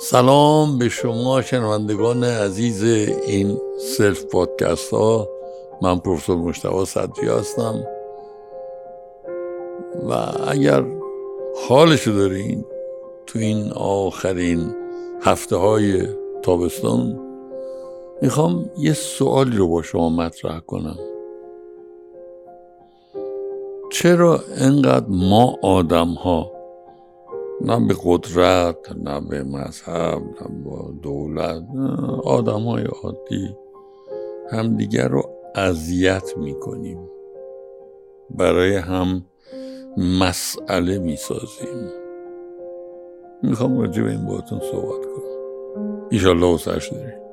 سلام به شما شنوندگان عزیز این سلف پادکست ها. من پروفسور مشتبه صدری هستم. و اگر حالشو دارین تو این آخرین هفته های تابستان می‌خوام یه سوالی رو با شما مطرح کنم. چرا انقدر ما آدم ها نه به قدرت نه به مذهب نه با دولت آدم های عادی. همدیگر رو اذیت می‌کنیم. برای هم مسئله می‌سازیم. می‌خوام راجع به این باهاتون صحبت کنم. ایشالله حسش داریم.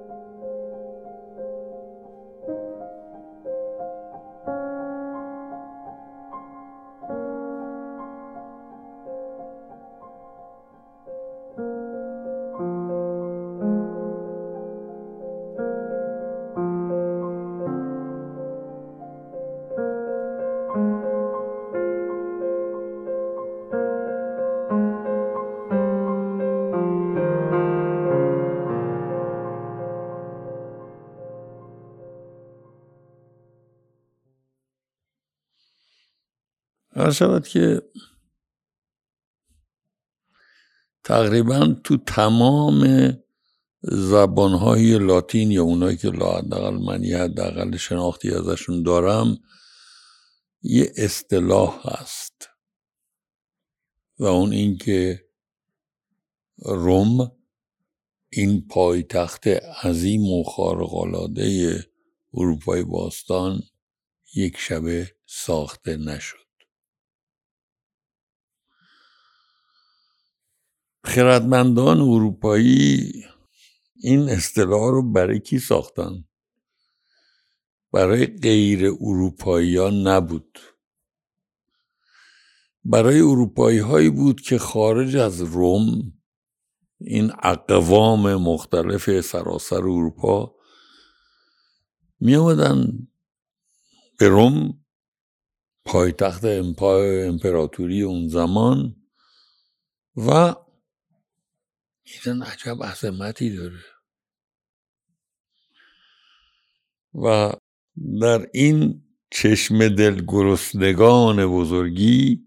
هر شود که تقریبا تو تمام زبانهای لاتین یا اونایی که حداقل من یه حداقل شناختی ازشون دارم یه اصطلاح هست. و اون اینکه روم این پایتخت عظیم و خارق‌العاده اروپای باستان یک شبه ساخته نشد. خردمندان اروپایی این اصطلاح رو برای کی ساختن؟ برای غیر اروپایی ها نبود. برای اروپایی هایی بود که خارج از روم این اقوام مختلف سراسر اروپا می آمدن به روم پایتخت امپراتوری اون زمان و دیدن عجب عظمتی داره. و در این چشم دل گرسنگان بزرگی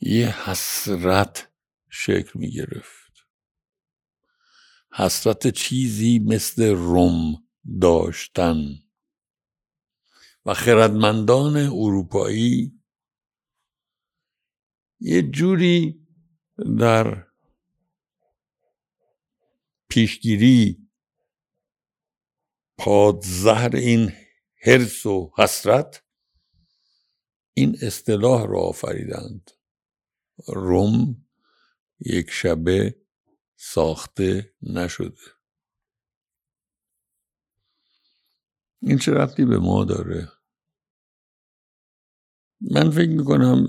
یه حسرت شکل می گرفت. حسرت چیزی مثل روم داشتن. و خردمندان اروپایی یه جوری در پیشگیری پادزهر این حرس و حسرت این اصطلاح را آفریدند. روم یک شبه ساخته نشده. این چه ربطی به ما داره؟ من فکر می‌کنم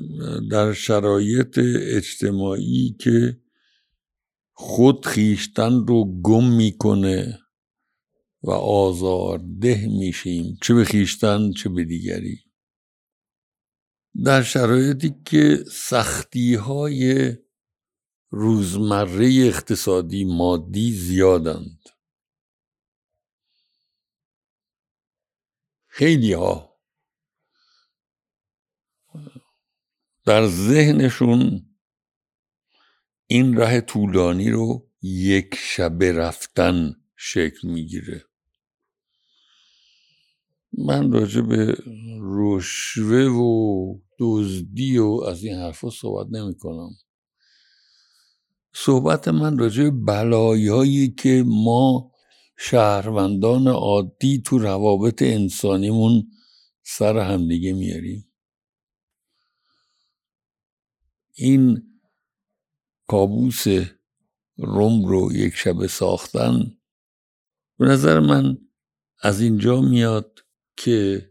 در شرایط اجتماعی که خود خیشتن رو گم می‌کنه و آزارده میشیم چه به خیشتن چه به دیگری. در شرایطی که سختی های روزمره اقتصادی مادی زیادند. خیلی ها در ذهنشون این ره طولانی رو یک شبه رفتن شکل می‌گیره. من راجع به رشوه و دزدی و از این حرفا صحبت نمی کنم صحبت من راجع به بلایایی که ما شهروندان عادی تو روابط انسانیمون سر همدیگه میاریم. این کابوس روم رو یک شبه ساختن به نظر من از اینجا میاد که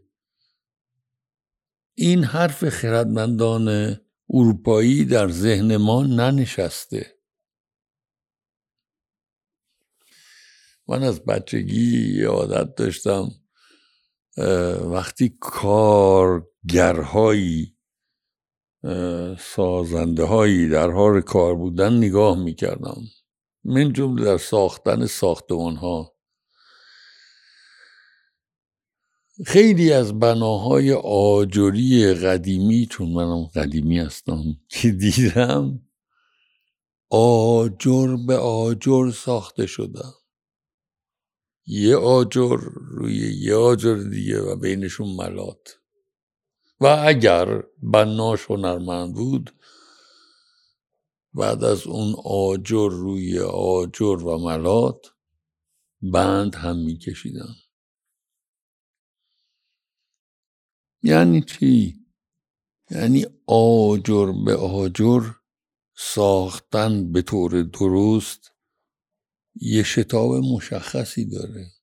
این حرف خردمندان اروپایی در ذهن ما ننشسته. من از بچگی عادت داشتم وقتی کارگرهایی سازنده هایی در حال کار بودن نگاه می‌کردم. من جمله در ساختن ساختمان ها خیلی از بناهای آجری قدیمی چون منم قدیمی هستم که دیدم آجر به آجر ساخته شدن یه آجر روی یه آجر دیگه و بینشون ملات. و اگر بناش هنرمند بود بعد از اون آجر روی آجر و ملات بند هم میکشیدن یعنی چی؟ یعنی آجر به آجر ساختن به طور درست یه شتاب مشخصی داره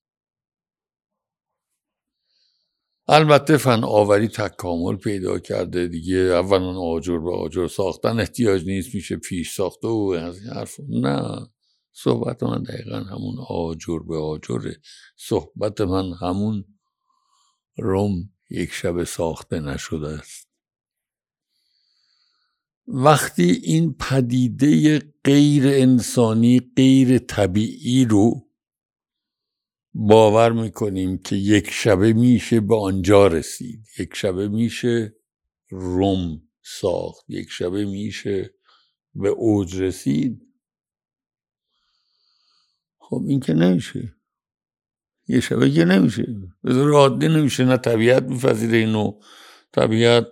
البته فن آوری تکامل پیدا کرده دیگه. اولا آجر به آجر ساختن احتیاج نیست میشه پیش ساخته و از این حرف نه صحبت من دقیقا همون آجر به آجره. صحبت من همون روم یک شب ساخته نشده است. وقتی این پدیده غیر انسانی غیر طبیعی رو باور می‌کنیم که یک شبه میشه به آنجا رسید. یک شبه میشه روم ساخت. یک شبه میشه به اوج رسید. خب این که نمیشه. یه شبه که نمیشه. به عادی نمیشه. نه طبیعت میپذیره اینو. طبیعت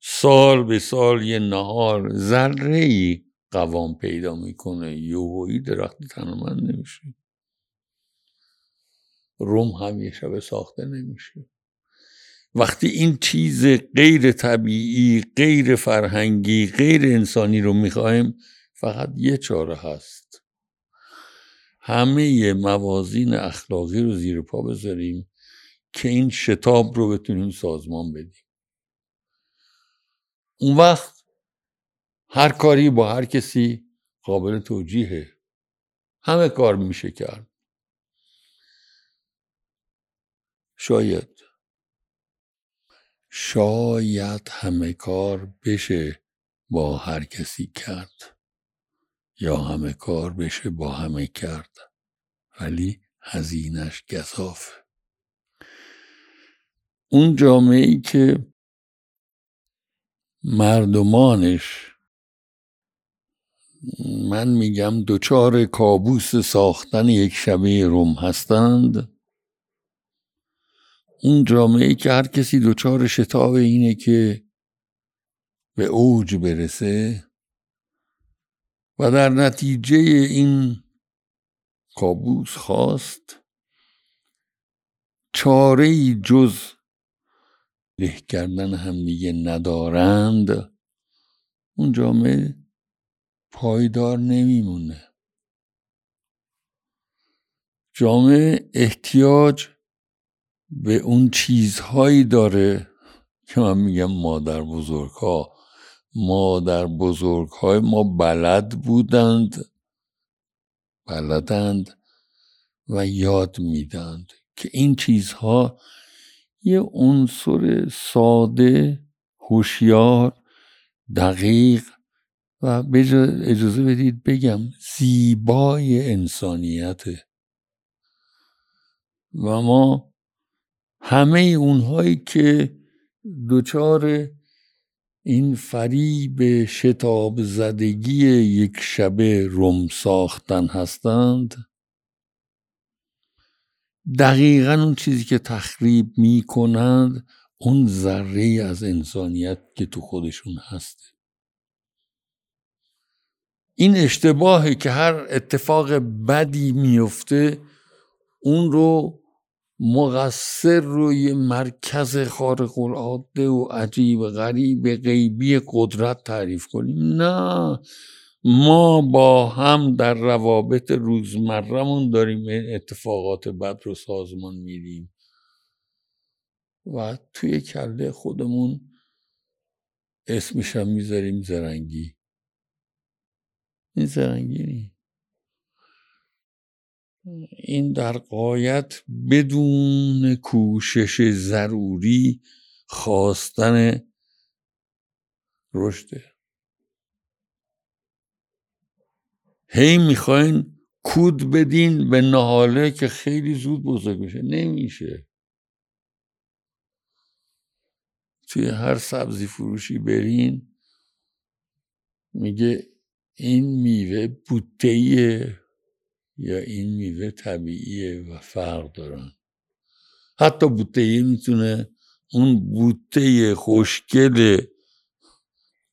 سال به سال یه نهار ذره ای قوام پیدا می‌کنه. یوهویی درخت تنمند نمیشه. روم هم یه شبه ساخته نمیشه. وقتی این چیز غیر طبیعی غیر فرهنگی غیر انسانی رو می‌خوایم فقط یه چاره هست. همه موازین اخلاقی رو زیر پا بذاریم که این شتاب رو بتونیم سازمان بدیم. اون وقت هر کاری با هر کسی قابل توجیهه. همه کار میشه کرد. شاید. شاید همه کار بشه با هر کسی کرد یا همه کار بشه با همه کرد ولی هزینش گذافه اون جامعه ای که مردمانش من میگم دوچار کابوس ساختن یک شبه روم هستند اون جامعه که هر کسی دوچار شتاب اینه که به اوج برسه و در نتیجه این کابوس خواست چاره جز له کردن همدیگه ندارند اون جامعه پایدار نمیمونه. جامعه احتیاج به اون چیزهایی داره که من میگم مادر بزرگ ها مادر بزرگ های ما بلد بودند بلدند و یاد میدند که این چیزها یه عنصر ساده هوشیار دقیق و اجازه بدید بگم زیبای انسانیته. و ما همه اونهایی که دچار این فریب شتاب زدگی یک شبه رم ساختن هستند دقیقا اون چیزی که تخریب می کنند اون ذره از انسانیت که تو خودشون هسته این اشتباهی که هر اتفاق بدی میفته اون رو مقصر روی مرکز خارق العاده و عجیب غریب غیبی قدرت تعریف کنیم. نه ما با هم در روابط روزمرمون داریم اتفاقات بد رو سازمان میدیم و توی کله خودمون اسمش هم می‌ذاریم زرنگی. این زرنگی نی. این در قایت بدون کوشش ضروری خواستن رشده. هی می‌خواین کود بدین به نهاله که خیلی زود بزرگ بشه. نمیشه. توی هر سبزی فروشی برین میگه این میوه بوتهیه یا این میوه طبیعیه و فرق دارن حتی بوتهیه می‌تونه اون بوته خوشگل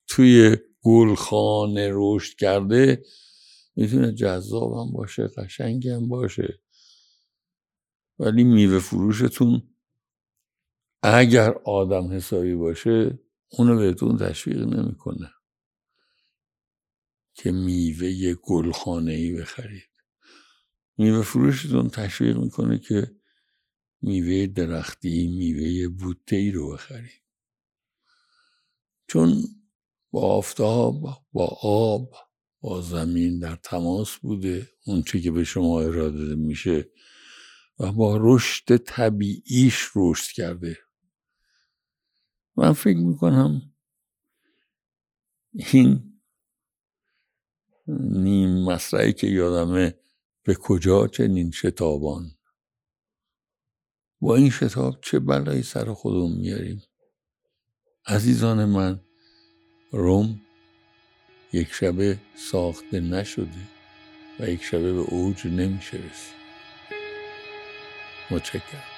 توی گلخانه رشد کرده می‌تونه جذاب هم باشه قشنگ باشه. ولی میوه فروشتون اگر آدم حسابی باشه اونو بهتون تشویق نمی‌کنه که میوه گلخانه ای بخرید میوه فروشتون تشویق می‌کنه که میوه درختی میوه بوته ای رو بخرید چون با آفتاب با آب با زمین در تماس بوده اون چی که به شما اراده میشه و با رشد طبیعیش رشد کرده. من فکر می‌کنم این نیم مسرعی که یادمه به کجا چنین شتابان؟ با این شتاب چه بلایی سر خودمون میاریم؟ عزیزان من روم یک شبه ساخته نشده و یک شبه به اوج نمیشه رسید متشکرم.